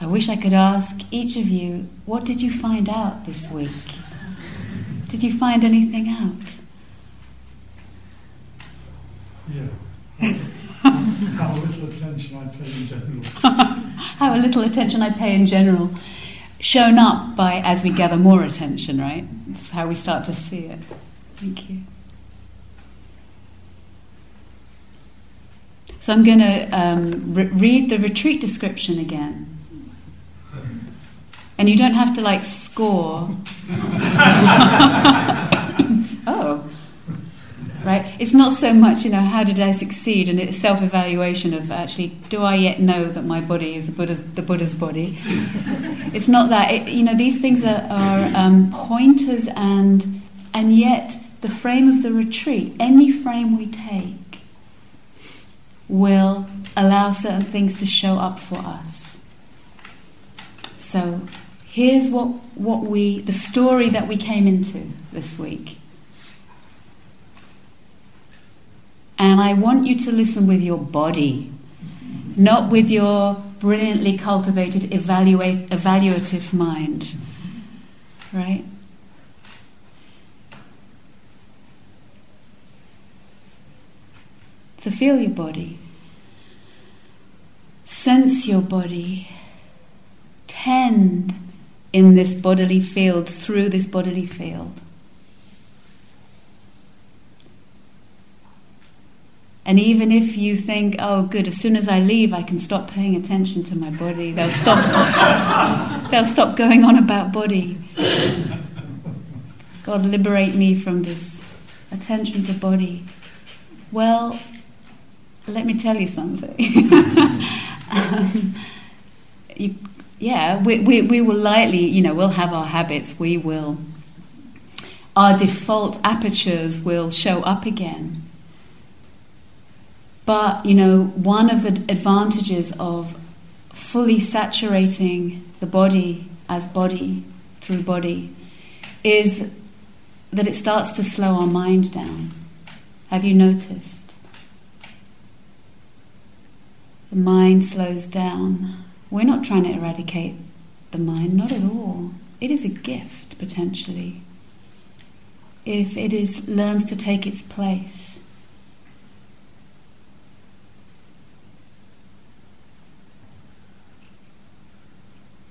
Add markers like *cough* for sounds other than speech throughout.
I wish I could ask each of you, what did you find out this week? Did you find anything out? Yeah. How little attention I pay in general. *laughs* How little attention I pay in general. Shown up by as we gather more attention, right? It's how we start to see it. Thank you. So I'm going to um, re- read the retreat description again. And you don't have to like score. *laughs* oh. Right? It's not so much, you know, how did I succeed, and it's self evaluation of actually, do I yet know that my body is the Buddha's, the Buddha's body? it's not that. It, you know, these things are, are um, pointers, and, and yet the frame of the retreat, any frame we take, will allow certain things to show up for us. So here's what, what we, the story that we came into this week. And I want you to listen with your body, not with your brilliantly cultivated evaluate, evaluative mind. Right? So feel your body. Sense your body. Tend in this bodily field, through this bodily field. And even if you think, oh, good, as soon as I leave, I can stop paying attention to my body, they'll stop, *laughs* they'll stop going on about body. God, liberate me from this attention to body. Well, let me tell you something. *laughs* um, you, yeah, we, we, we will likely, you know, we'll have our habits, we will, our default apertures will show up again. But, you know, one of the advantages of fully saturating the body as body through body is that it starts to slow our mind down. Have you noticed? the mind slows down. We're not trying to eradicate the mind, not at all. It is a gift, potentially, if it is, learns to take its place.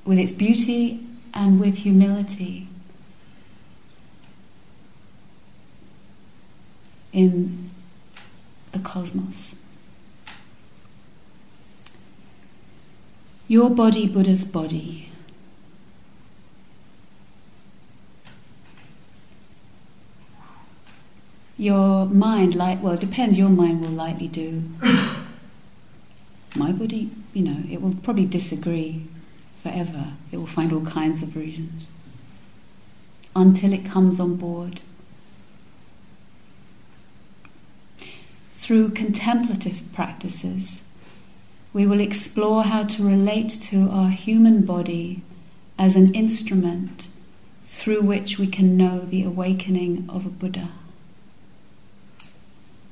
With its beauty and with humility. In the cosmos. Your body, Buddha's body. Your mind, like, well, it depends, your mind will likely do. My body, you know, it will probably disagree forever. It will find all kinds of reasons until it comes on board. Through contemplative practices, we will explore how to relate to our human body as an instrument through which we can know the awakening of a Buddha.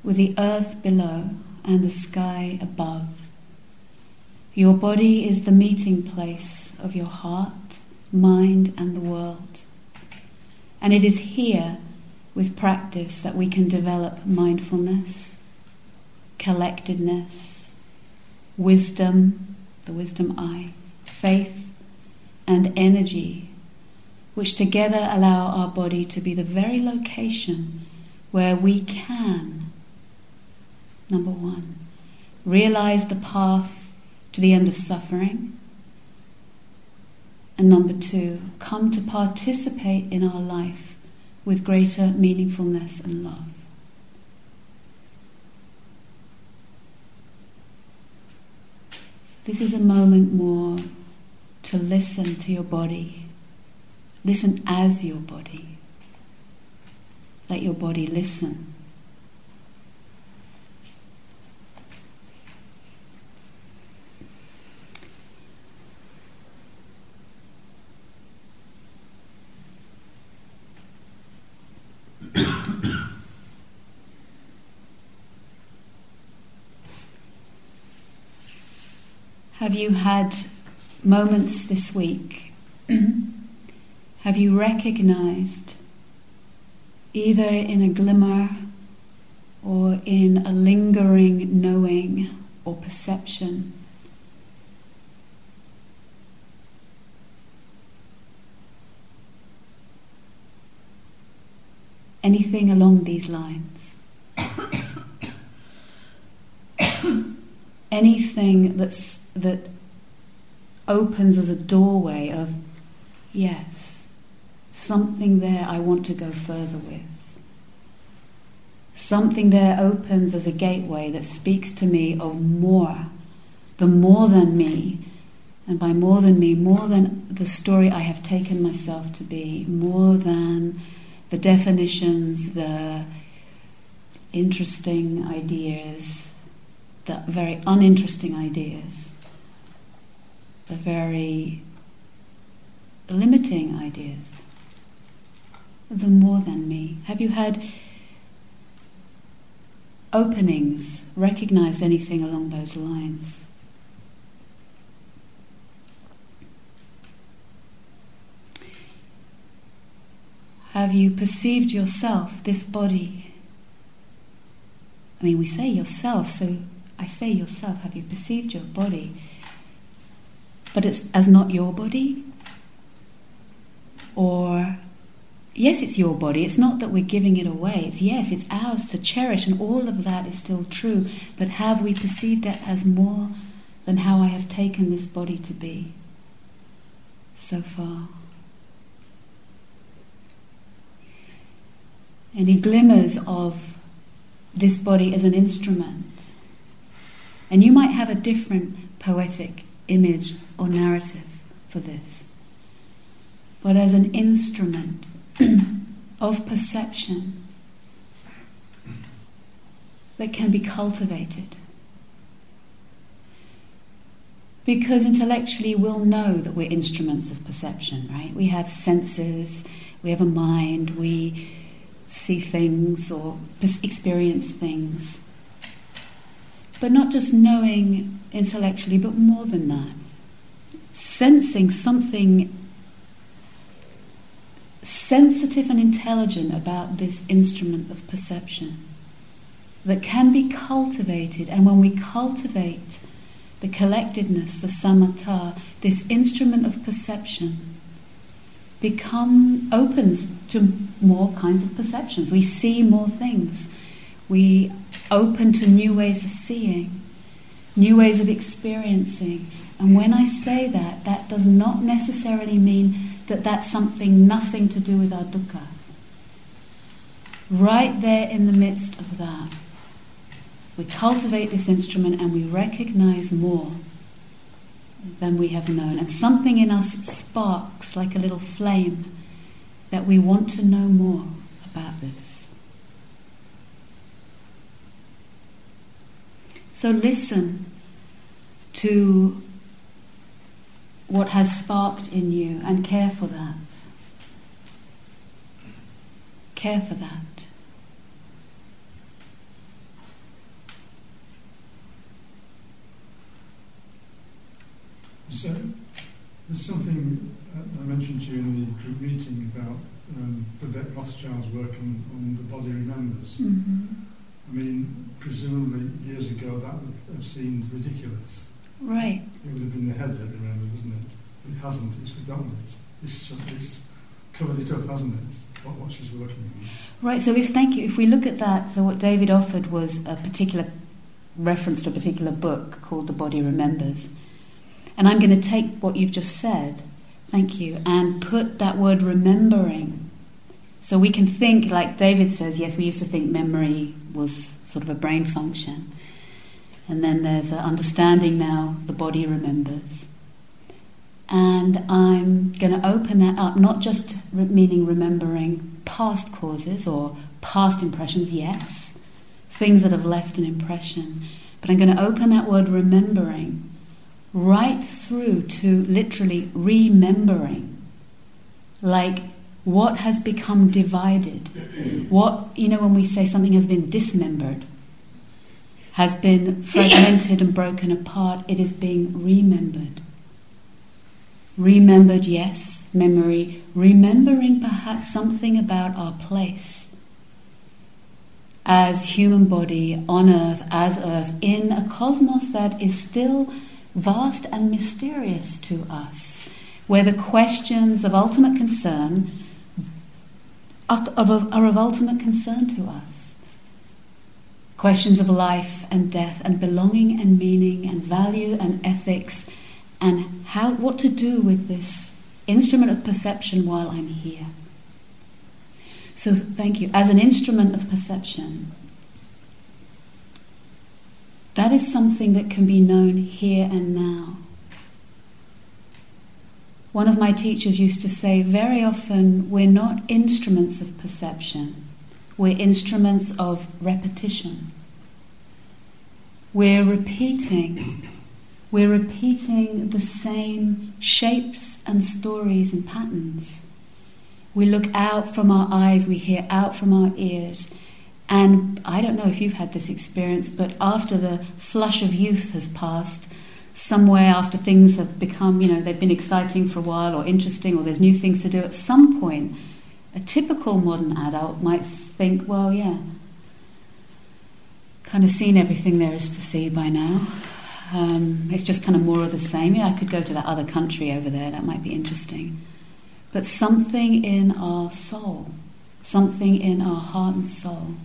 With the earth below and the sky above, your body is the meeting place of your heart, mind, and the world. And it is here, with practice, that we can develop mindfulness, collectedness, wisdom, the wisdom eye, faith, and energy, which together allow our body to be the very location where we can, number one, realize the path to the end of suffering. And number two, come to participate in our life with greater meaningfulness and love. This is a moment more to listen to your body. Listen as your body. Let your body listen. *coughs* Have you had moments this week *clears throat* have you recognized, either in a glimmer or in a lingering knowing or perception, anything along these lines? *coughs* anything that's, that opens as a doorway of, yes, something there I want to go further with. Something there opens as a gateway that speaks to me of more, the more than me. And by more than me, more than the story I have taken myself to be, more than the definitions, the interesting ideas, the very uninteresting ideas, the very limiting ideas, the more than me. Have you had openings, recognized anything along those lines? Have you perceived yourself, this body? I mean, we say yourself, so I say yourself. Have you perceived your body? But it's as not your body? Or, yes, it's your body. It's not that we're giving it away. It's yes, it's ours to cherish, and all of that is still true. But have we perceived it as more than how I have taken this body to be so far? any glimmers of this body as an instrument. And you might have a different poetic image or narrative for this. But as an instrument *clears throat* of perception that can be cultivated. Because intellectually we'll know that we're instruments of perception, right? We have senses, we have a mind, we see things or experience things. But not just knowing intellectually, but more than that. Sensing something sensitive and intelligent about this instrument of perception that can be cultivated. And when we cultivate the collectedness, the samatha, this instrument of perception, become opens to more kinds of perceptions. We see more things. We open to new ways of seeing, new ways of experiencing. And when I say that, that does not necessarily mean that that's something nothing to do with our dukkha. Right there in the midst of that, we cultivate this instrument and we recognize more than we have known. And something in us sparks like a little flame that we want to know more about this. So listen to what has sparked in you and care for that. Care for that. So there's something I mentioned to you in the group meeting about um, Babette Rothschild's work on, on the body remembers. Mm-hmm. I mean, presumably years ago that would have seemed ridiculous. Right. It would have been the head that remembered, wouldn't it? It hasn't. It's forgotten it. It's, it's covered it up, hasn't it? What, what she's working on. Right. So if thank you. If we look at that, so what David offered was a particular reference to a particular book called The Body Remembers. And I'm going to take what you've just said, thank you, and put that word remembering. So we can think, like David says, yes, we used to think memory was sort of a brain function. And then there's an understanding now, the body remembers. And I'm going to open that up, not just re- meaning remembering past causes or past impressions, yes, things that have left an impression, but I'm going to open that word remembering right through to literally remembering. Like what has become divided. What, you know, when we say something has been dismembered, has been fragmented and broken apart, it is being remembered. Remembered, yes, memory, remembering perhaps something about our place as human body on earth, as earth, in a cosmos that is still vast and mysterious to us, where the questions of ultimate concern are of, are of ultimate concern to us. Questions of life and death and belonging and meaning and value and ethics and how, what to do with this instrument of perception while I'm here. So, thank you. As an instrument of perception, that is something that can be known here and now. One of my teachers used to say very often, we're not instruments of perception, we're instruments of repetition. We're repeating, we're repeating the same shapes and stories and patterns. We look out from our eyes, we hear out from our ears. And I don't know if you've had this experience, but after the flush of youth has passed, somewhere after things have become, you know, they've been exciting for a while or interesting or there's new things to do, at some point, a typical modern adult might think, well, yeah, kind of seen everything there is to see by now. Um, it's just kind of more of the same. Yeah, I could go to that other country over there, that might be interesting. But something in our soul, something in our heart and soul,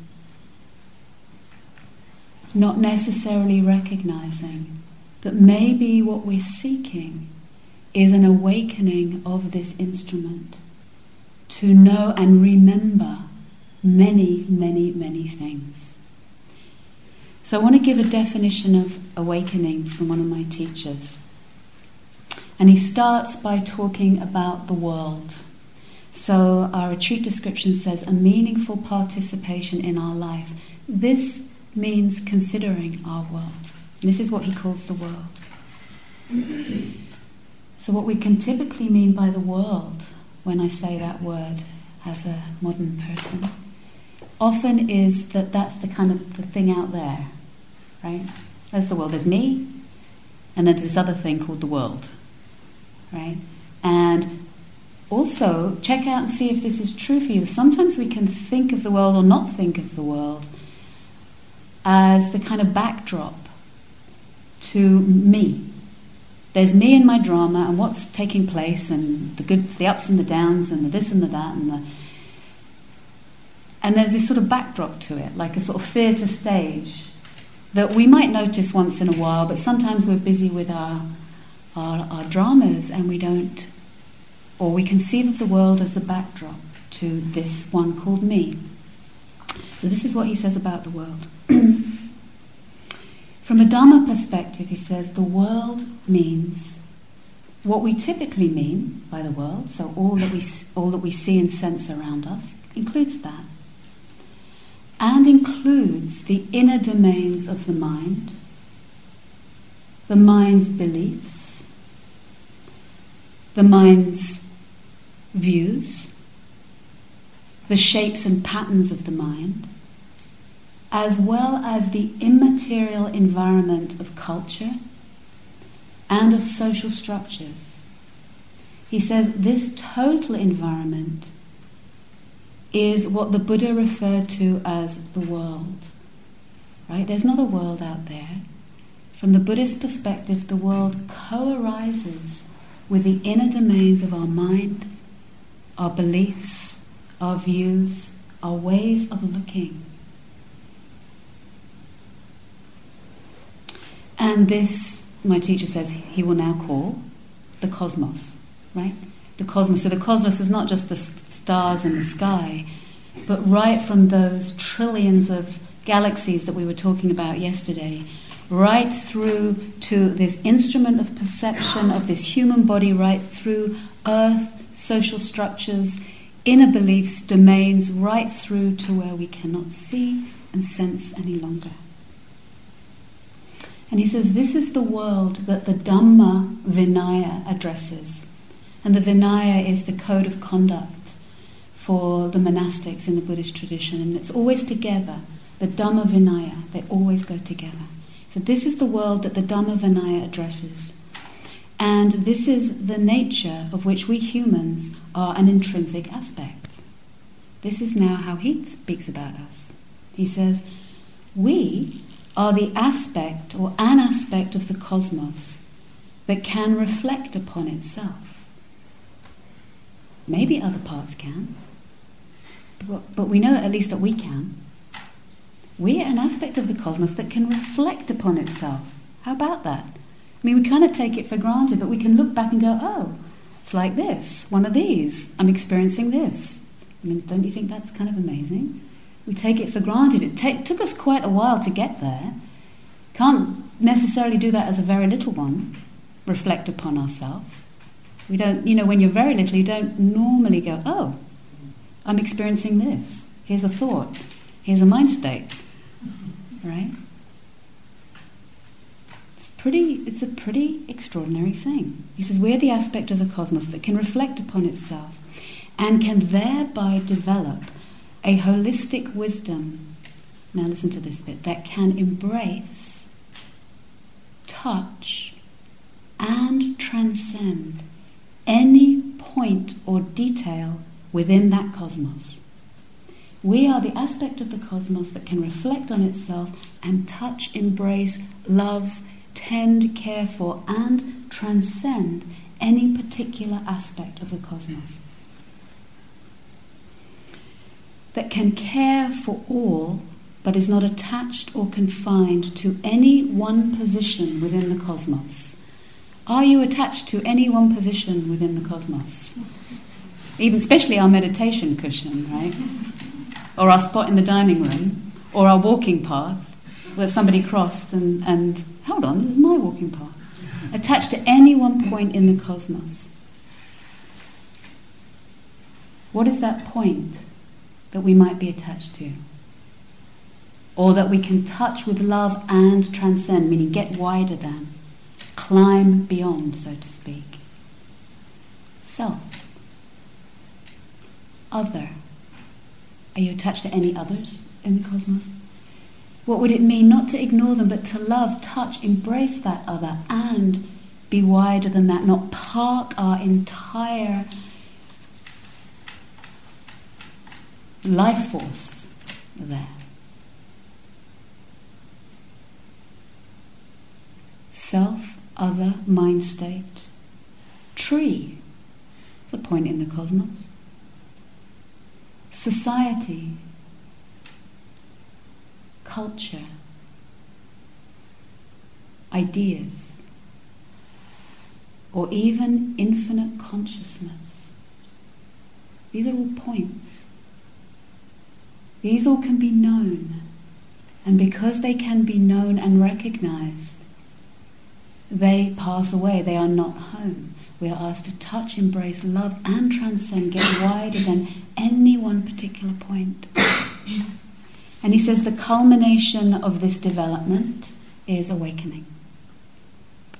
not necessarily recognizing that maybe what we're seeking is an awakening of this instrument to know and remember many, many, many things. So, I want to give a definition of awakening from one of my teachers. And he starts by talking about the world. So, our retreat description says a meaningful participation in our life. This means considering our world. This is what he calls the world. *clears throat* So, what we can typically mean by the world when I say that word as a modern person often is that that's the kind of the thing out there, right? There's the world. There's me, and then there's this other thing called the world, right? And also, check out and see if this is true for you. Sometimes we can think of the world or not think of the world as the kind of backdrop to me. There's me and my drama and what's taking place and the good, the ups and the downs and the this and the that and the. And there's this sort of backdrop to it, like a sort of theatre stage that we might notice once in a while, but sometimes we're busy with our, our, our dramas and we don't, or we conceive of the world as the backdrop to this one called me. So, this is what he says about the world. *clears throat* From a Dharma perspective, he says the world means what we typically mean by the world, so all that we, all that we see and sense around us, includes that. And includes the inner domains of the mind, the mind's beliefs, the mind's views, the shapes and patterns of the mind, as well as the immaterial environment of culture and of social structures. He says this total environment is what the Buddha referred to as the world. Right? There's not a world out there. From the Buddhist perspective, the world co arises with the inner domains of our mind, our beliefs, our views, our ways of looking. And this, my teacher says, he will now call the cosmos, right? The cosmos. So the cosmos is not just the stars in the sky, but right from those trillions of galaxies that we were talking about yesterday, right through to this instrument of perception of this human body, right through earth, social structures, inner beliefs, domains, right through to where we cannot see and sense any longer. And he says this is the world that the Dhamma Vinaya addresses. And the Vinaya is the code of conduct for the monastics in the Buddhist tradition. And it's always together. The Dhamma Vinaya, they always go together. So this is the world that the Dhamma Vinaya addresses. And this is the nature of which we humans are an intrinsic aspect. This is now how he speaks about us. He says, We are the aspect or an aspect of the cosmos that can reflect upon itself. Maybe other parts can, but, we know at least that we can. We are an aspect of the cosmos that can reflect upon itself. How about that? I mean, we kind of take it for granted, but we can look back and go, oh, it's like this, one of these. I'm experiencing this. I mean, don't you think that's kind of amazing? We take it for granted. It ta- took us quite a while to get there. Can't necessarily do that as a very little one, reflect upon ourselves. We don't, you know, when you're very little, you don't normally go, oh, I'm experiencing this. Here's a thought. Here's a mind state. Right? It's pretty it's a pretty extraordinary thing. He says we're the aspect of the cosmos that can reflect upon itself and can thereby develop a holistic wisdom. Now, listen to this bit that can embrace, touch, and transcend any point or detail within that cosmos. We are the aspect of the cosmos that can reflect on itself and touch, embrace, love, tend, care for, and transcend any particular aspect of the cosmos that can care for all but is not attached or confined to any one position within the cosmos. Are you attached to any one position within the cosmos? Even especially our meditation cushion, right? Or our spot in the dining room, or our walking path where somebody crossed and, and hold on, this is my walking path. Attached to any one point in the cosmos. What is that point? That we might be attached to. Or that we can touch with love and transcend, meaning get wider than, climb beyond, so to speak. Self. Other. Are you attached to any others in the cosmos? What would it mean not to ignore them, but to love, touch, embrace that other, and be wider than that, not park our entire life force there. Self, other, mind state, tree. A point in the cosmos. Society, culture, ideas, or even infinite consciousness. These are all points. These all can be known, and because they can be known and recognized, they pass away, they are not home. We are asked to touch, embrace, love, and transcend, get *coughs* wider than any one particular point. *coughs* and he says the culmination of this development is awakening.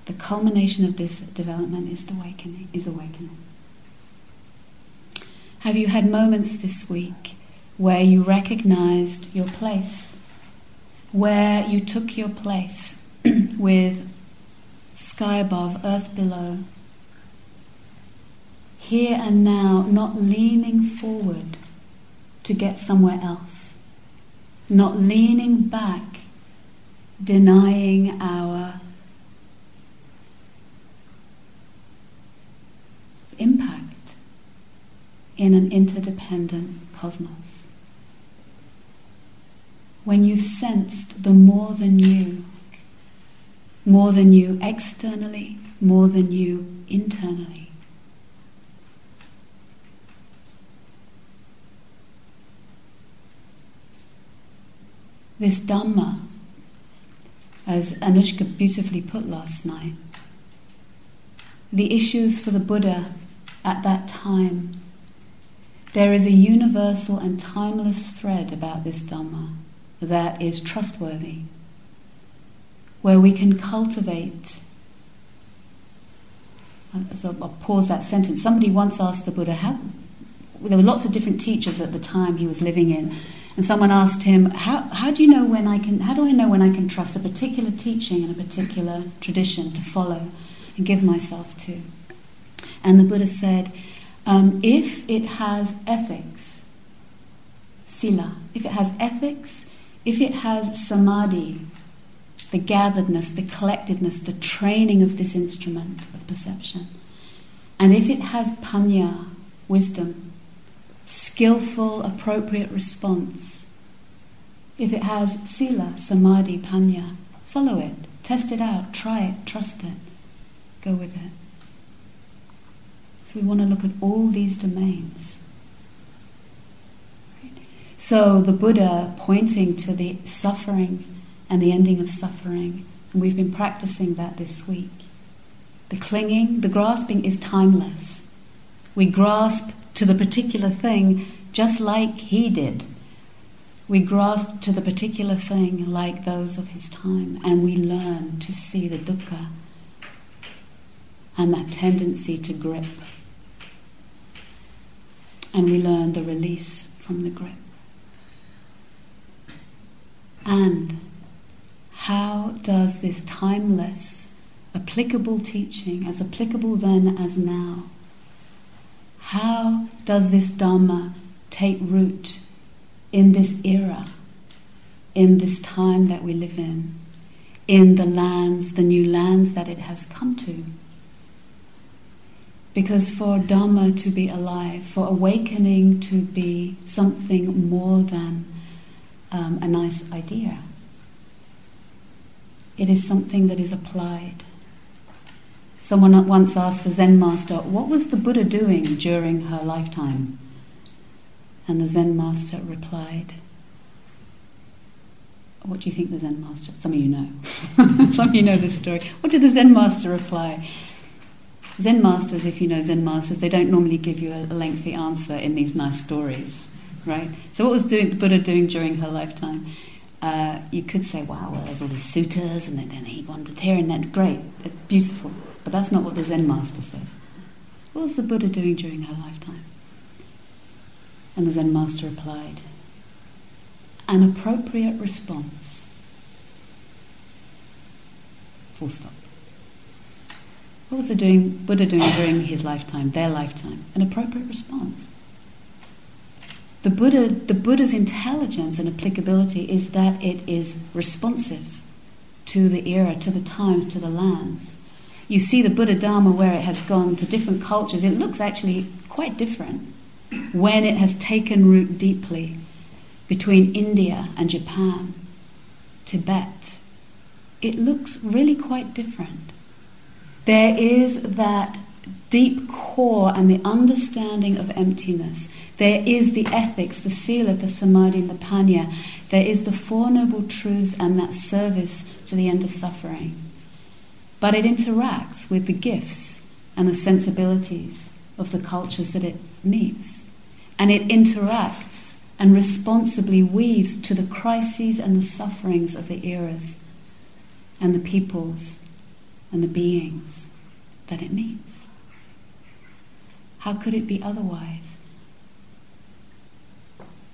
The culmination of this development is awakening. Is awakening. Have you had moments this week where you recognized your place, where you took your place *clears throat* with sky above, earth below, here and now, not leaning forward to get somewhere else, not leaning back, denying our impact in an interdependent cosmos when you've sensed the more than you, more than you externally, more than you internally. This Dhamma, as Anushka beautifully put last night, the issues for the Buddha at that time, there is a universal and timeless thread about this Dhamma that is trustworthy, where we can cultivate. Uh, so I'll pause that sentence. Somebody once asked the Buddha, how, there were lots of different teachers at the time he was living in, and someone asked him, how, how do you know when I can, how do I know when I can trust a particular teaching and a particular tradition to follow? and give myself to. And the Buddha said, um, if it has ethics, sila, if it has ethics, if it has samadhi, the gatheredness, the collectedness, the training of this instrument of perception, and if it has panya, wisdom, skillful, appropriate response, if it has sila, samadhi, panya, follow it, test it out, try it, trust it, go with it. So we want to look at all these domains. So the Buddha pointing to the suffering and the ending of suffering, and we've been practicing that this week. The clinging, the grasping is timeless. We grasp to the particular thing just like he did. We grasp to the particular thing like those of his time, and we learn to see the dukkha and that tendency to grip and we learn the release from the grip. And how does this timeless, applicable teaching, as applicable then as now, how does this Dharma take root in this era, in this time that we live in, in the lands, the new lands that it has come to? Because for Dharma to be alive, for awakening to be something more than um, a nice idea, it is something that is applied. Someone once asked the Zen master, What was the Buddha doing during her lifetime? And the Zen master replied, What do you think the Zen master? Some of you know. *laughs* Some of you know this story. What did the Zen master reply? Zen masters, if you know Zen masters, they don't normally give you a, lengthy answer in these nice stories, right? So, what was doing, the Buddha doing during her lifetime? Uh, you could say, wow, well, there's all these suttas, and then he wandered here, and then great, beautiful. But that's not what the Zen master says. What was the Buddha doing during her lifetime? And the Zen master replied, an appropriate response. Full stop. What was the doing, Buddha doing during his lifetime, their lifetime? An appropriate response. The, Buddha, the Buddha's intelligence and applicability is that it is responsive to the era, to the times, to the lands. You see the Buddha Dharma where it has gone to different cultures, it looks actually quite different when it has taken root deeply between India and Japan, Tibet. It looks really quite different. There is that deep core and the understanding of emptiness. There is the ethics, the sila, the samadhi, and the panya. There is the Four Noble Truths and that service to the end of suffering. But it interacts with the gifts and the sensibilities of the cultures that it meets. And it interacts and responsibly weaves to the crises and the sufferings of the eras and the peoples and the beings that it meets. How could it be otherwise?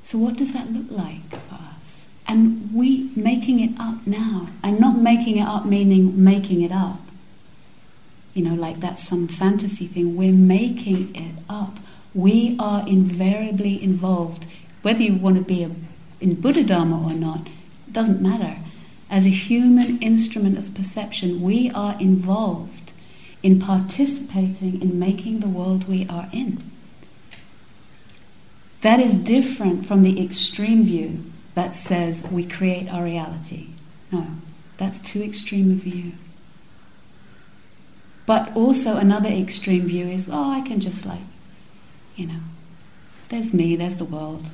So, what does that look like for us? And we making it up now, and not making it up meaning making it up, you know, like that's some fantasy thing. We're making it up. We are invariably involved, whether you want to be a, in Buddha Dharma or not, it doesn't matter. As a human instrument of perception, we are involved in participating in making the world we are in. That is different from the extreme view that says we create our reality. No, that's too extreme a view. But also, another extreme view is oh, I can just like, you know, there's me, there's the world.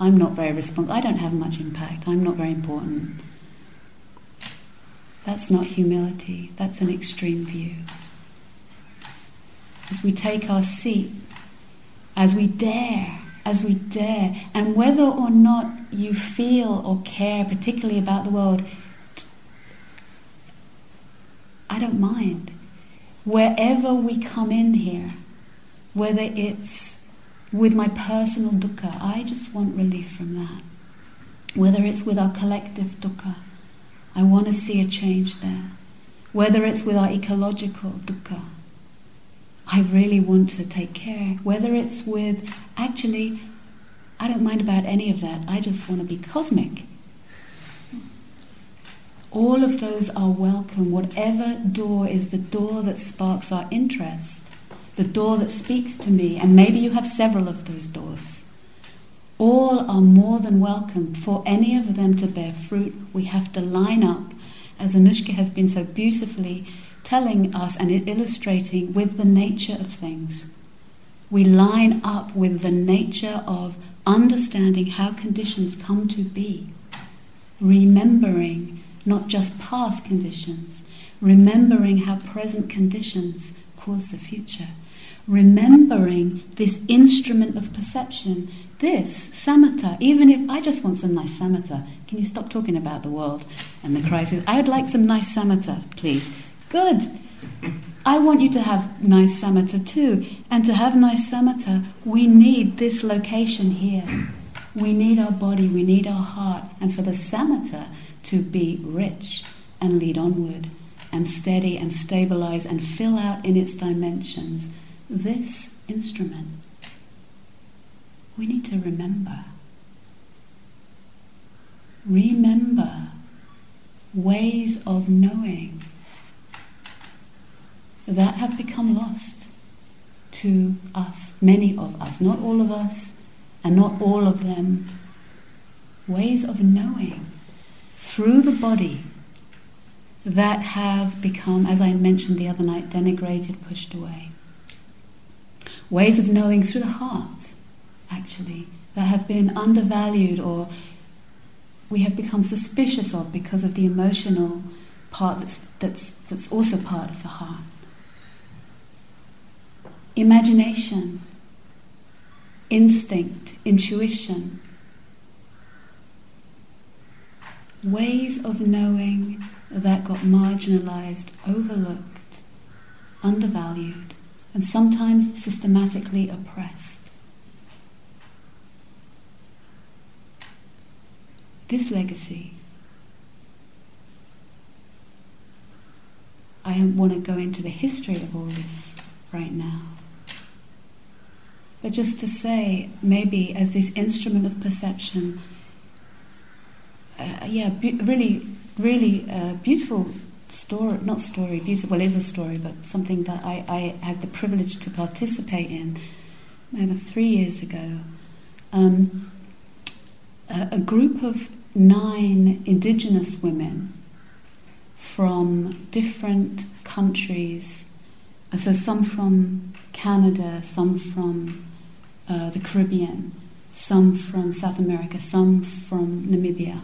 I'm not very responsible. I don't have much impact. I'm not very important. That's not humility, that's an extreme view. As we take our seat, as we dare, as we dare, and whether or not you feel or care particularly about the world, I don't mind. Wherever we come in here, whether it's with my personal dukkha, I just want relief from that. Whether it's with our collective dukkha, I want to see a change there. whether it's with our ecological dukkha. I really want to take care, whether it's with actually, I don't mind about any of that, I just want to be cosmic. All of those are welcome. Whatever door is the door that sparks our interest, the door that speaks to me, and maybe you have several of those doors. All are more than welcome. For any of them to bear fruit, we have to line up, as Anushka has been so beautifully telling us and illustrating, with the nature of things. We line up with the nature of understanding how conditions come to be, remembering not just past conditions, remembering how present conditions cause the future, remembering this instrument of perception, this samatha, even if I just want some nice samatha, can you stop talking about the world and the crisis? I would like some nice samatha, please. Good. I want you to have nice samatha too. And to have nice samatha, we need this location here. We need our body, we need our heart. And for the samatha, to be rich and lead onward and steady and stabilize and fill out in its dimensions this instrument. We need to remember. Remember ways of knowing that have become lost to us, many of us, not all of us, and not all of them. Ways of knowing through the body that have become, as I mentioned the other night, denigrated, pushed away. Ways of knowing through the heart, actually, that have been undervalued or we have become suspicious of because of the emotional part that's, that's, that's also part of the heart. Imagination, instinct, intuition, ways of knowing that got marginalized, overlooked, undervalued, and sometimes systematically oppressed. This legacy, I don't want to go into the history of all this right now. But just to say, maybe as this instrument of perception, uh, yeah, be- really, really uh, beautiful story, not story, beautiful, well, it is a story, but something that I, I had the privilege to participate in maybe three years ago. Um, a, a group of nine indigenous women from different countries, uh, so some from Canada, some from uh, the Caribbean, some from South America, some from Namibia,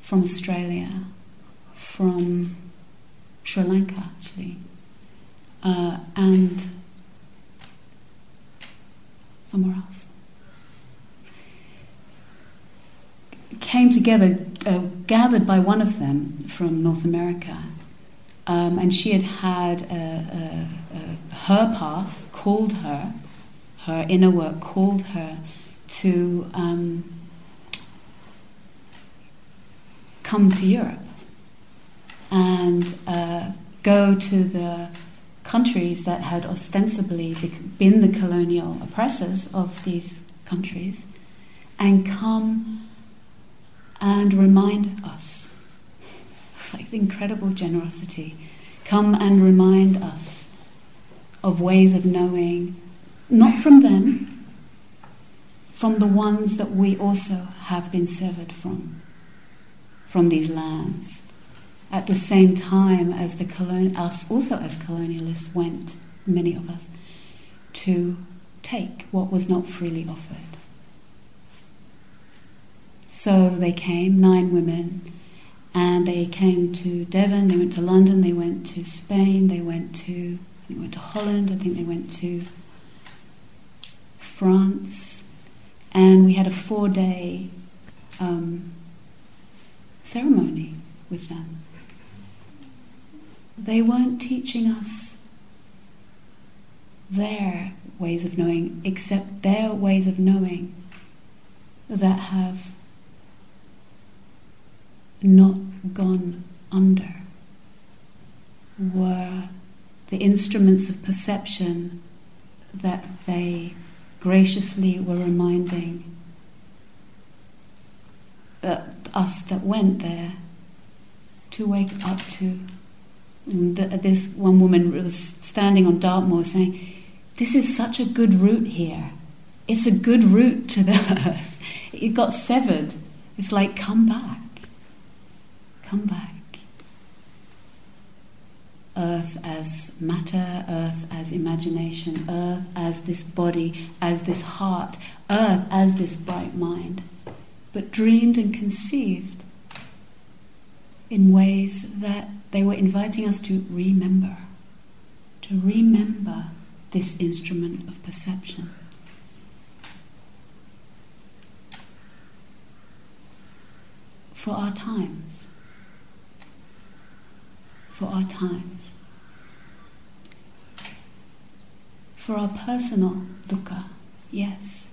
from Australia, from Sri Lanka, actually, uh, and somewhere else. Came together, uh, gathered by one of them from North America, um, and she had had a, a, a, her path called her, her inner work called her to. Um, come to Europe and uh, go to the countries that had ostensibly been the colonial oppressors of these countries and come and remind us. It's like incredible generosity. Come and remind us of ways of knowing, not from them, from the ones that we also have been severed from from these lands. At the same time as the colon- us also as colonialists went, many of us, to take what was not freely offered. So they came, nine women, and they came to Devon, they went to London, they went to Spain, they went to they went to Holland, I think they went to France, and we had a four-day um, ceremony with them. They weren't teaching us their ways of knowing, except their ways of knowing that have not gone under. were the instruments of perception that they graciously were reminding uh, us that went there to wake up to. this one woman was standing on Dartmoor saying, This is such a good route here. It's a good route to the *laughs* earth. It got severed. It's like, come back. Come back. Earth as matter, earth as imagination, earth as this body, as this heart, earth as this bright mind, but dreamed and conceived in ways that they were inviting us to remember, to remember this instrument of perception. For our times. For our times. For our personal dukkha, yes.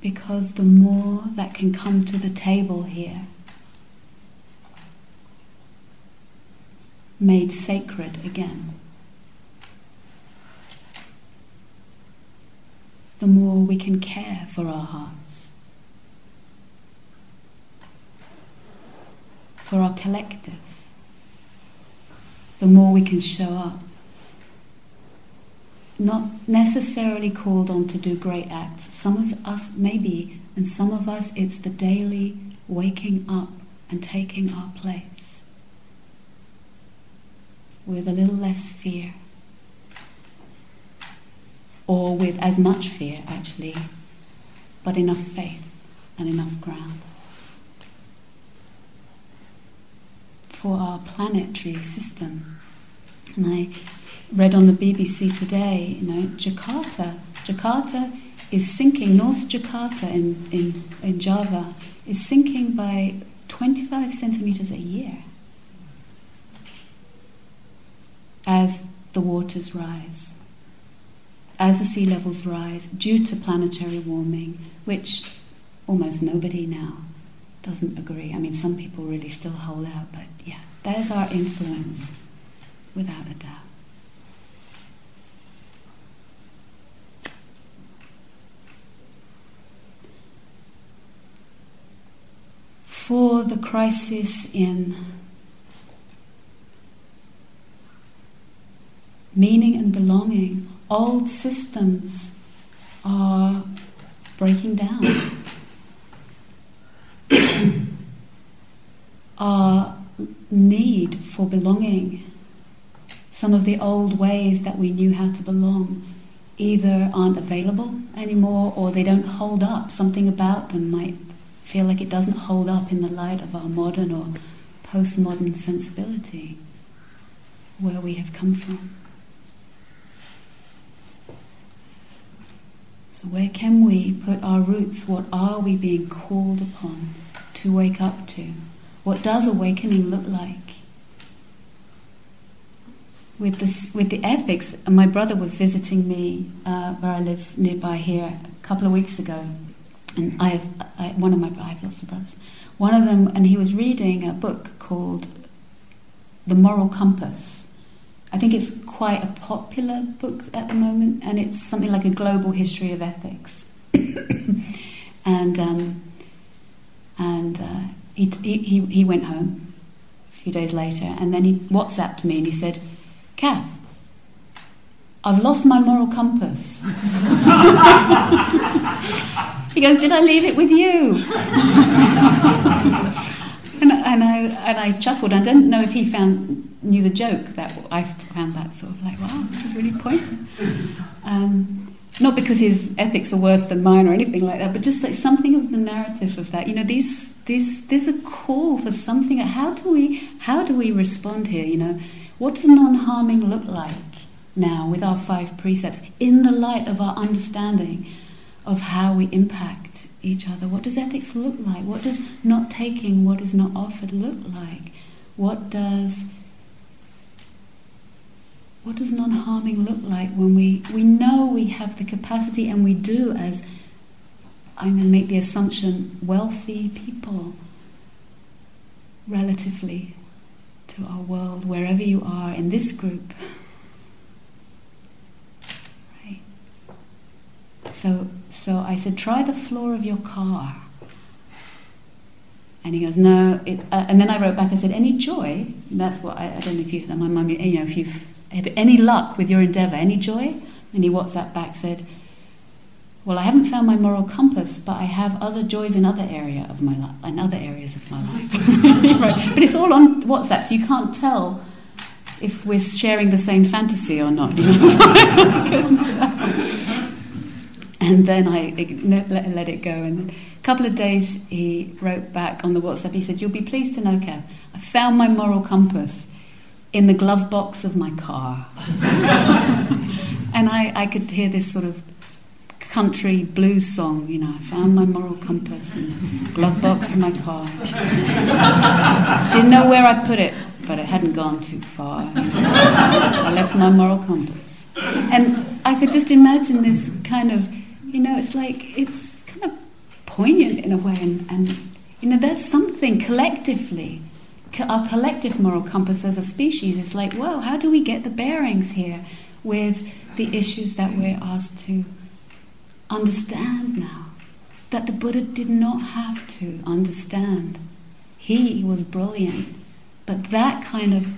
Because the more that can come to the table here made sacred again. The more we can care for our hearts, for our collective, the more we can show up. Not necessarily called on to do great acts. Some of us, maybe, and some of us, it's the daily waking up and taking our place with a little less fear, or with as much fear actually, but enough faith and enough ground. For our planetary system. And I read on the BBC today, you know, Jakarta, Jakarta is sinking, North Jakarta in, in, in Java is sinking by 25 centimeters a year. as the waters rise, as the sea levels rise due to planetary warming, which almost nobody now doesn't agree. I mean, some people really still hold out, but yeah, there's our influence, without a doubt. For the crisis in meaning and belonging, old systems are breaking down. Our need for belonging, some of the old ways that we knew how to belong, either aren't available anymore or they don't hold up. Something about them might feel like it doesn't hold up in the light of our modern or postmodern sensibility, where we have come from. So, where can we put our roots? What are we being called upon to wake up to? What does awakening look like? With, this, with the ethics, my brother was visiting me uh, where I live nearby here a couple of weeks ago, and I have I, one of my I have lots of brothers. One of them, and he was reading a book called The Moral Compass I think it's quite a popular book at the moment, and it's something like a global history of ethics. *coughs* and um, and uh, he, he, he went home a few days later, and then he WhatsApped me and he said, Kath, I've lost my moral compass. *laughs* he goes, Did I leave it with you? *laughs* and, and, I, and I chuckled. I don't know if he found knew the joke that I found that sort of like, wow, this is really poignant. Um, not because his ethics are worse than mine or anything like that, but just like something of the narrative of that. You know, these, these, there's a call for something. How do we, how do we respond here? You know, what does non-harming look like now with our five precepts in the light of our understanding of how we impact each other? What does ethics look like? What does not taking what is not offered look like? What does what does non harming look like when we, we know we have the capacity and we do, as I'm going to make the assumption, wealthy people, relatively, to our world, wherever you are in this group. Right? So, so I said, try the floor of your car. And he goes, no. It, uh, and then I wrote back. I said, any joy? that's what I, I don't know if you, my mum, you know, if you've any luck with your endeavour, any joy. And he WhatsApp back said, well, I haven't found my moral compass, but I have other joys in other area of my life, in other areas of my life. *laughs* right. But it's all on WhatsApp, so you can't tell if we're sharing the same fantasy or not. You *laughs* know? And then I let, let it go. And a couple of days he wrote back on the WhatsApp. He said, You'll be pleased to know, Kath, I found my moral compass in the glove box of my car. *laughs* and I, I could hear this sort of country blues song, you know, I found my moral compass in the glove box of my car. *laughs* Didn't know where I put it, but it hadn't gone too far. I left my moral compass. And I could just imagine this kind of you know, it's like, it's kind of poignant in a way, and, and you know, that's something collectively. Our collective moral compass as a species is like, whoa, how do we get the bearings here with the issues that we're asked to understand now? That the Buddha did not have to understand. He was brilliant. But that kind of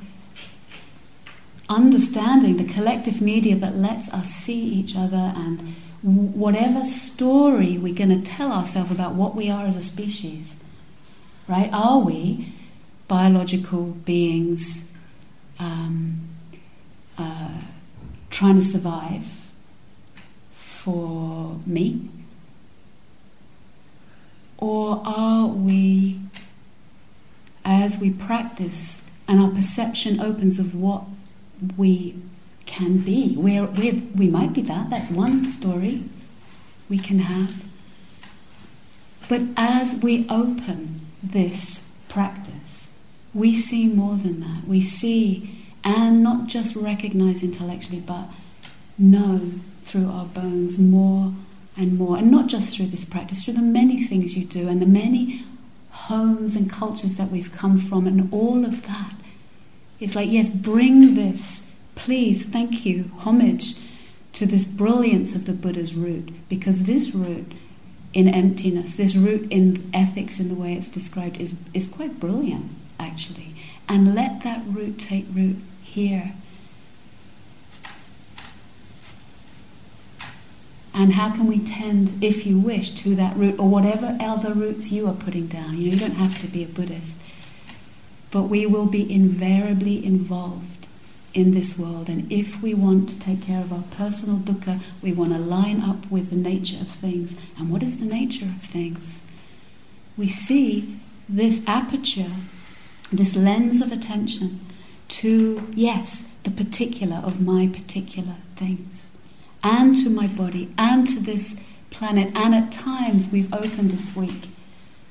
understanding, the collective media that lets us see each other and whatever story we're going to tell ourselves about what we are as a species, right? Are we biological beings um, uh, trying to survive for me? Or are we, as we practice and our perception opens of what we can be. We're, we're, we might be that, that's one story we can have. But as we open this practice, we see more than that. We see and not just recognize intellectually, but know through our bones more and more. And not just through this practice, through the many things you do and the many homes and cultures that we've come from, and all of that. It's like, yes, bring this please, thank you, homage to this brilliance of the Buddha's root, because this root in emptiness, this root in ethics in the way it's described, is, is quite brilliant, actually. And let that root take root here. And how can we tend, if you wish, to that root or whatever other roots you are putting down? You know, you don't have to be a Buddhist. But we will be invariably involved in this world. And if we want to take care of our personal dukkha, we want to line up with the nature of things. And what is the nature of things? We see this aperture, this lens of attention to, yes, the particular of my particular things, and to my body, and to this planet. And at times, we've opened this week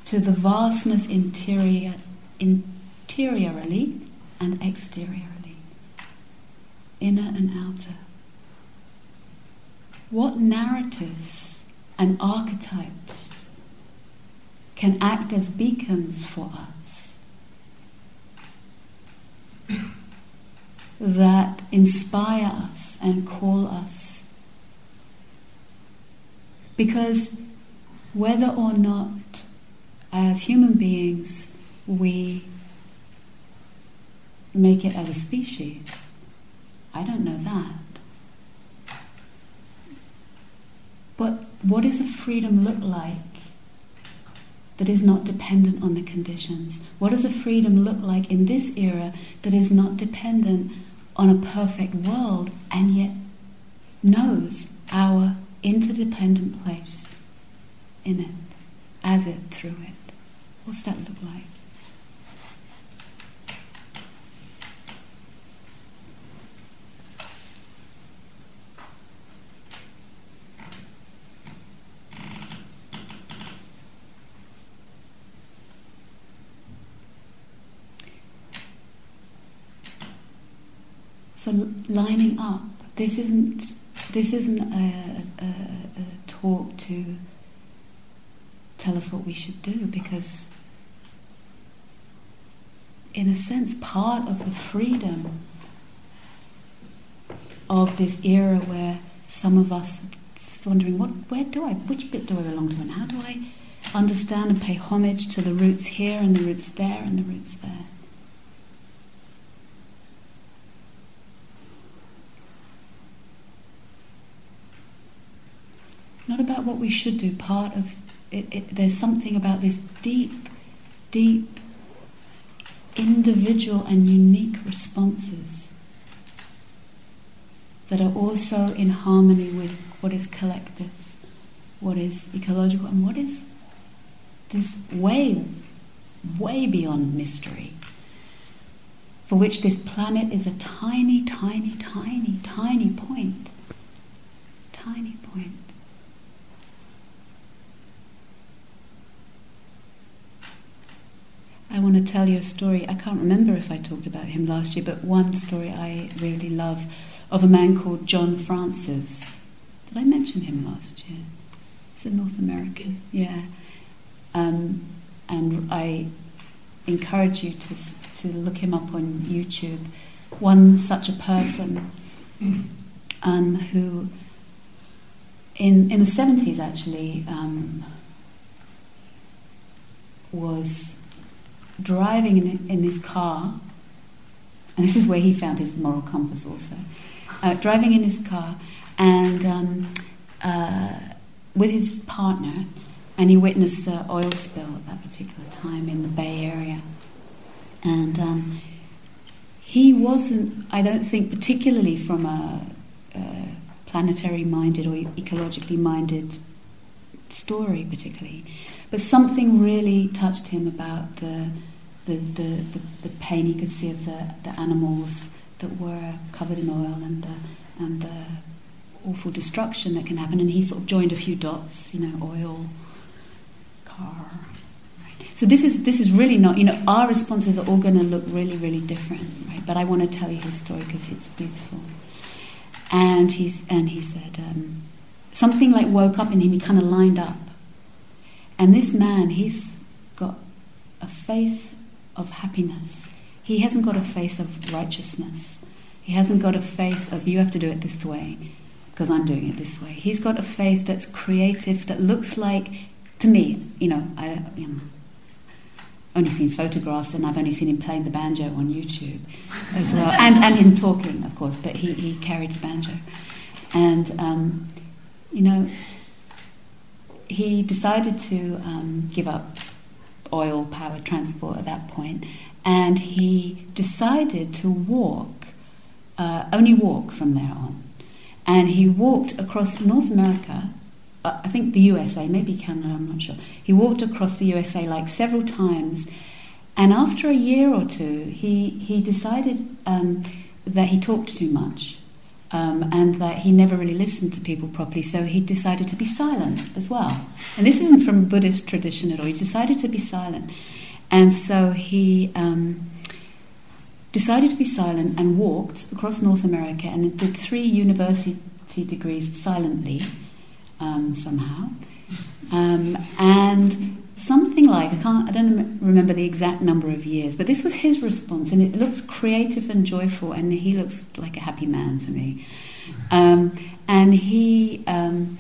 to the vastness interior, interiorly and exteriorly inner and outer. What narratives and archetypes can act as beacons for us that inspire us and call us? Because whether or not as human beings we make it as a species, I don't know that. But what does a freedom look like that is not dependent on the conditions? What does a freedom look like in this era that is not dependent on a perfect world and yet knows our interdependent place in it, as it, through it? What's that look like? So lining up. This isn't. This isn't a, a, a talk to tell us what we should do because in a sense, part of the freedom of this era where some of us are wondering, what, where do I, which bit do I belong to, and how do I understand and pay homage to the roots here and the roots there and the roots there? Not about what we should do, part of it, it, there's something about this deep, deep, individual and unique responses that are also in harmony with what is collective, what is ecological, and what is this way, way beyond mystery, for which this planet is a tiny, tiny, tiny, tiny point. Tiny point. Want to tell you a story. I can't remember if I talked about him last year, but one story I really love of a man called John Francis. Did I mention him last year? He's a North American, yeah. Um, and I encourage you to, to look him up on YouTube. One such a person um, who, in, in the 70s actually, um, was driving in, in his car, and this is where he found his moral compass also, uh, driving in his car and um, uh, with his partner, and he witnessed an oil spill at that particular time in the Bay Area. And um, he wasn't, I don't think, particularly from a, a planetary minded or ecologically minded story, particularly. But something really touched him about the, the, the, the, the pain he could see of the, the animals that were covered in oil and the, and the awful destruction that can happen. And he sort of joined a few dots, you know, oil, car. So this is this is really not, you know, our responses are all going to look really, really different, right? But I want to tell you his story because it's beautiful. And he's and he said um, something like woke up in him. He kind of lined up, and this man, he's got a face of happiness. He hasn't got a face of righteousness. He hasn't got a face of you have to do it this way because I'm doing it this way. He's got a face that's creative that looks like to me, you know, I know, only seen photographs and I've only seen him playing the banjo on YouTube as well, *laughs* and and in talking, of course. But he he carried the banjo, and um, you know, he decided to um, give up oil powered transport at that point, and he decided to walk, uh, only walk from there on. And he walked across North America, uh, I think the USA, maybe Canada, I'm not sure. He walked across the USA like several times, and after a year or two, he, he decided um, that he talked too much. Um, and that he never really listened to people properly, so he decided to be silent as well. And this isn't from Buddhist tradition at all. He decided to be silent, and so he um, decided to be silent and walked across North America and did three university degrees silently um, somehow, um, and something like I can't I don't remember the exact number of years, but this was his response, and it looks creative and joyful, and he looks like a happy man to me. Um, and he um,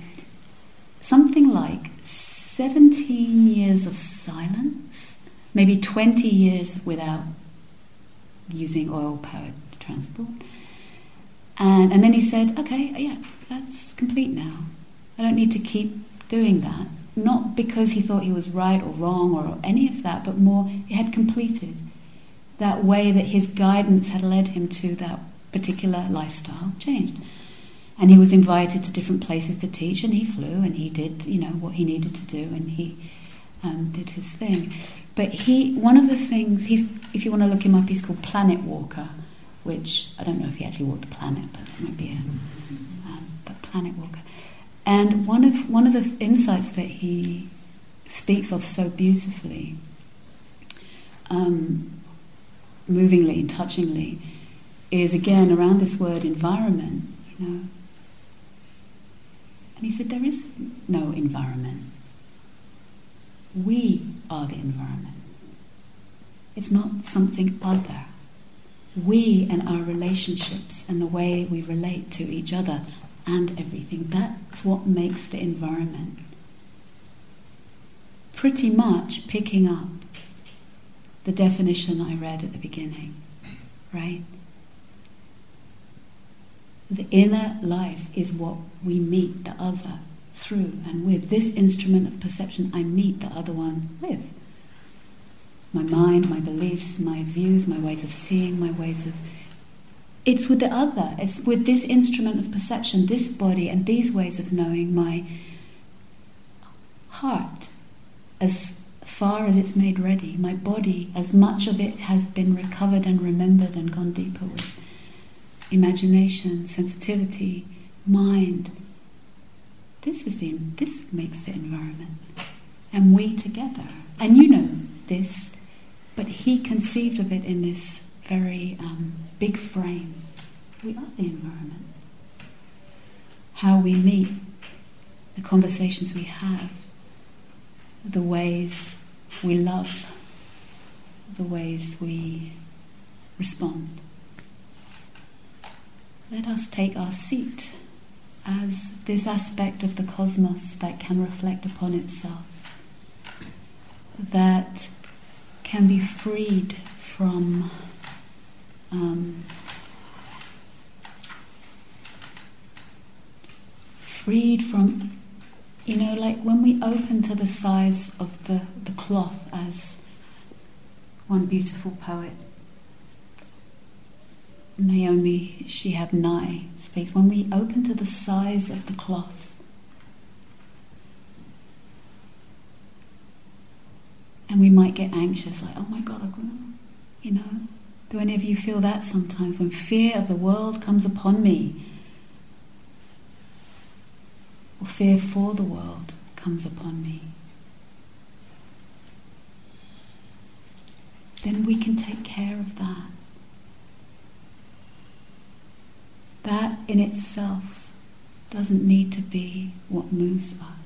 something like seventeen years of silence, maybe twenty years without using oil-powered transport, and and then he said, "Okay, yeah, that's complete now. I don't need to keep doing that." Not because he thought he was right or wrong or any of that, but more he had completed that way that his guidance had led him to that particular lifestyle changed. And he was invited to different places to teach, and he flew and he did, you know, what he needed to do, and he um, did his thing. But he, one of the things, he's, if you want to look him up, he's called Planet Walker, which I don't know if he actually walked the planet, but it might be a um, but Planet Walker. And one of, one of the insights that he speaks of so beautifully, um, movingly touchingly, is again around this word environment, you know. And he said, There is no environment. We are the environment. It's not something other. We and our relationships and the way we relate to each other and everything, that's what makes the environment. Pretty much picking up the definition I read at the beginning, right? The inner life is what we meet the other through and with. This instrument of perception, I meet the other one with. My mind, my beliefs, my views, my ways of seeing, my ways of. It's with the other. It's with this instrument of perception, this body, and these ways of knowing my heart as far as it's made ready, my body, as much of it has been recovered and remembered and gone deeper with imagination, sensitivity, mind. This is the this makes the environment, and we together. And you know this, but he conceived of it in this very um, big frame. We are the environment. How we meet, the conversations we have, the ways we love, the ways we respond let us take our seat as this aspect of the cosmos that can reflect upon itself, that can be freed from um, freed from you know like when we open to the size of the, the cloth as one beautiful poet Naomi Shihab Nye speaks, when we open to the size of the cloth, and we might get anxious, like, oh my God, you know. Do any of you feel that sometimes when fear of the world comes upon me? Or fear for the world comes upon me? Then we can take care of that. that in itself doesn't need to be what moves us.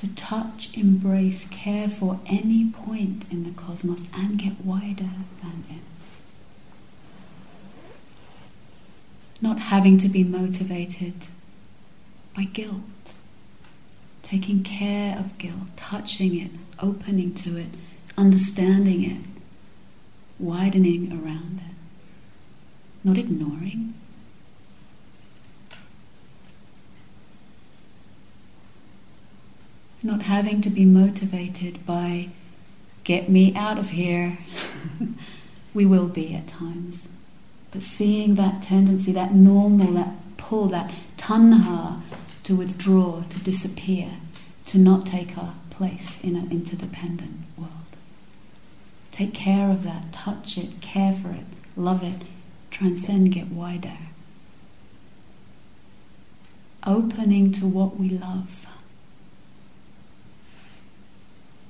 To touch, embrace, care for any point in the cosmos and get wider than it. Not having to be motivated by guilt. Taking care of guilt, touching it, opening to it, understanding it, widening around it not ignoring. Not having to be motivated by, get me out of here. *laughs* we will be at times. But seeing that tendency, that normal, that pull, that tanha to withdraw, to disappear, to not take our place in an interdependent world. Take care of that, touch it, care for it, love it, transcend, get wider. Opening to what we love.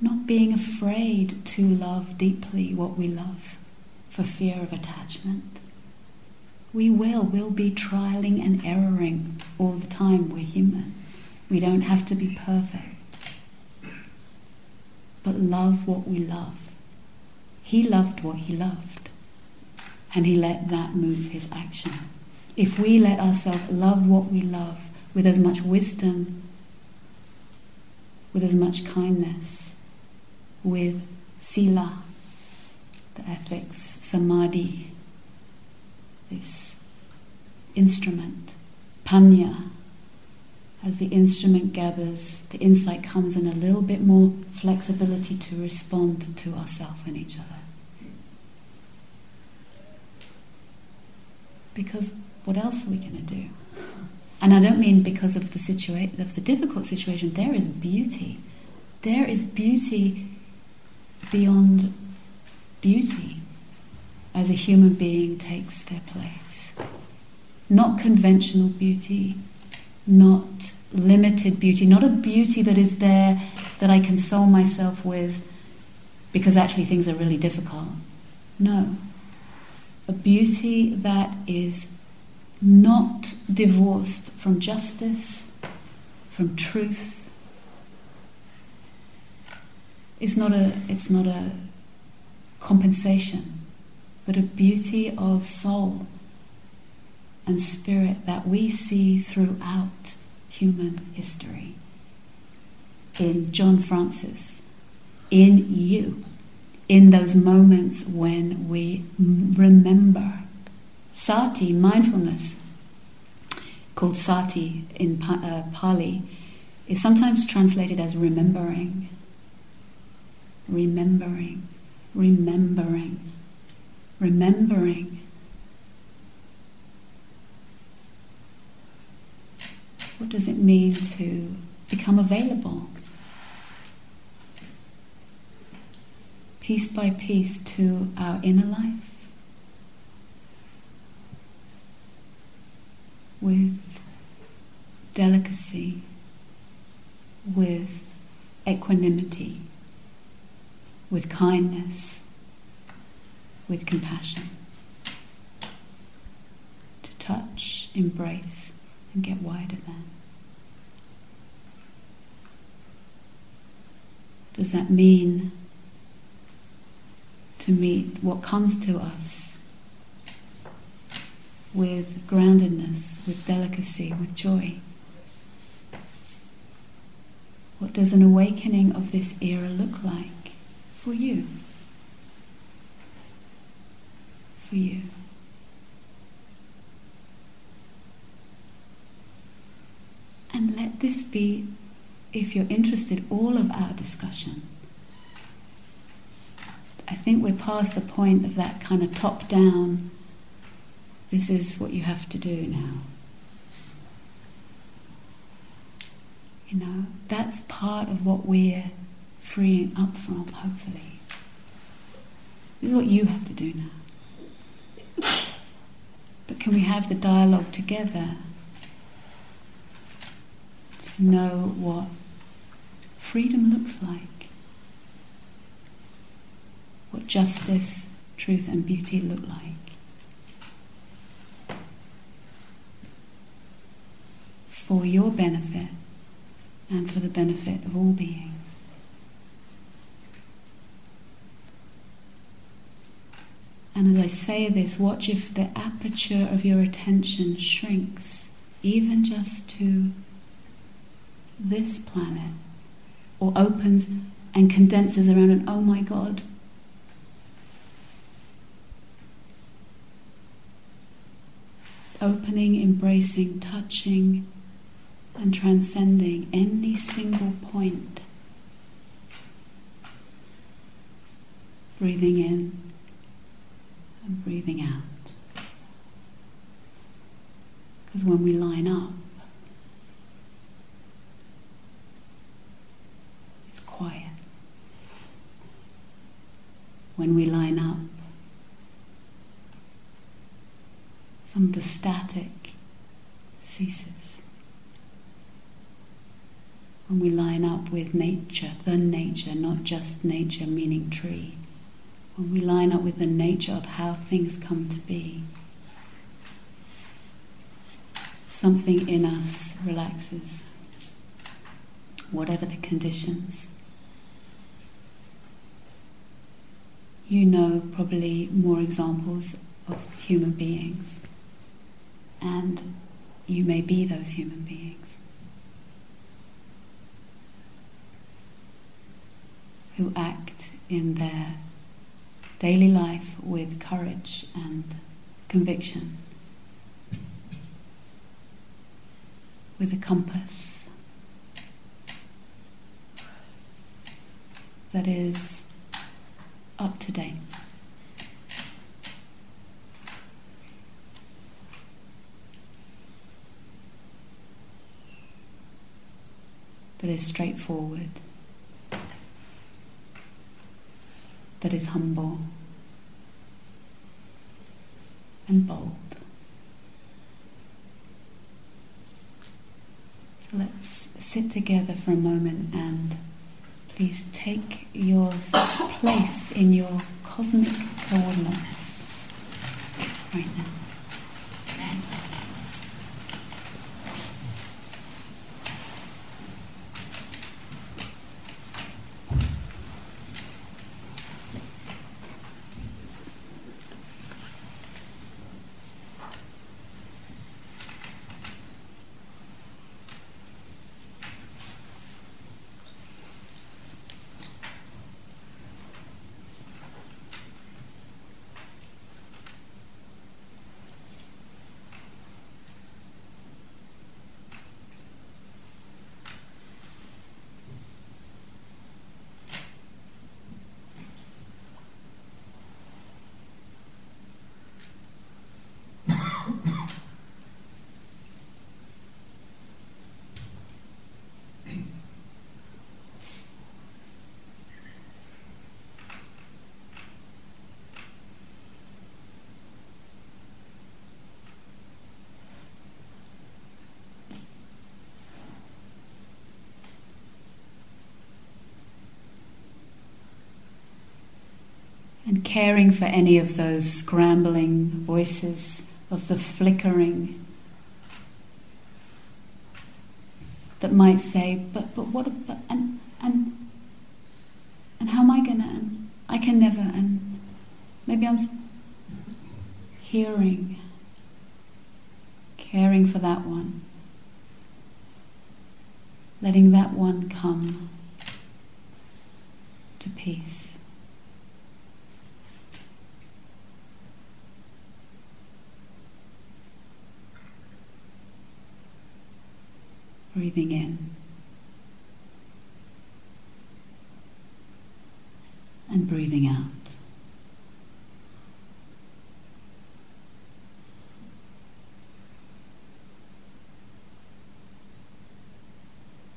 Not being afraid to love deeply what we love for fear of attachment. We will, we'll be trialing and erroring all the time. We're human. We don't have to be perfect. But love what we love. He loved what he loved and he let that move his action. If we let ourselves love what we love with as much wisdom, with as much kindness, with sila, the ethics, samadhi, this instrument, panya, as the instrument gathers, the insight comes and a little bit more flexibility to respond to ourselves and each other. because what else are we going to do? And I don't mean because of the situation of the difficult situation. There is beauty. There is beauty beyond beauty as a human being takes their place. Not conventional beauty, not limited beauty, not a beauty that is there that I console myself with because actually things are really difficult. No, a beauty that is not divorced from justice, from truth, is not a, it's not a compensation, but a beauty of soul and spirit that we see throughout human history. In John Francis, in you, in those moments when we remember. Sati, mindfulness, called sati in uh, Pali, is sometimes translated as remembering. Remembering, remembering, remembering. What does it mean to become available? Piece by piece to our inner life with delicacy, with equanimity, with kindness, with compassion. To touch, embrace, and get wider than. Does that mean to meet what comes to us with groundedness, with delicacy, with joy? What does an awakening of this era look like for you? For you. And let this be, if you're interested, all of our discussion. I think we're past the point of that kind of top down, this is what you have to do now. You know, that's part of what we're freeing up from, hopefully. This is what you have to do now. But can we have the dialogue together to know what freedom looks like? What justice, truth, and beauty look like? For your benefit and for the benefit of all beings. And as I say this, watch if the aperture of your attention shrinks, even just to this planet, or opens and condenses around an oh my God. Opening, embracing, touching, and transcending any single point. Breathing in and breathing out. Because when we line up, it's quiet. When we line up, some of the static ceases when we line up with nature, the nature, not just nature meaning tree, when we line up with the nature of how things come to be, something in us relaxes, whatever the conditions. You know probably more examples of human beings, and you may be those human beings. who act in their daily life with courage and conviction, with a compass that is up to date. That is straightforward. That is humble and bold. So let's sit together for a moment and please take your place in your cosmic coordinates right now. And caring for any of those scrambling voices of the flickering that might say, but but what but and and how am I gonna and I can never and maybe I'm hearing, caring for that one, letting that one come to peace. Breathing in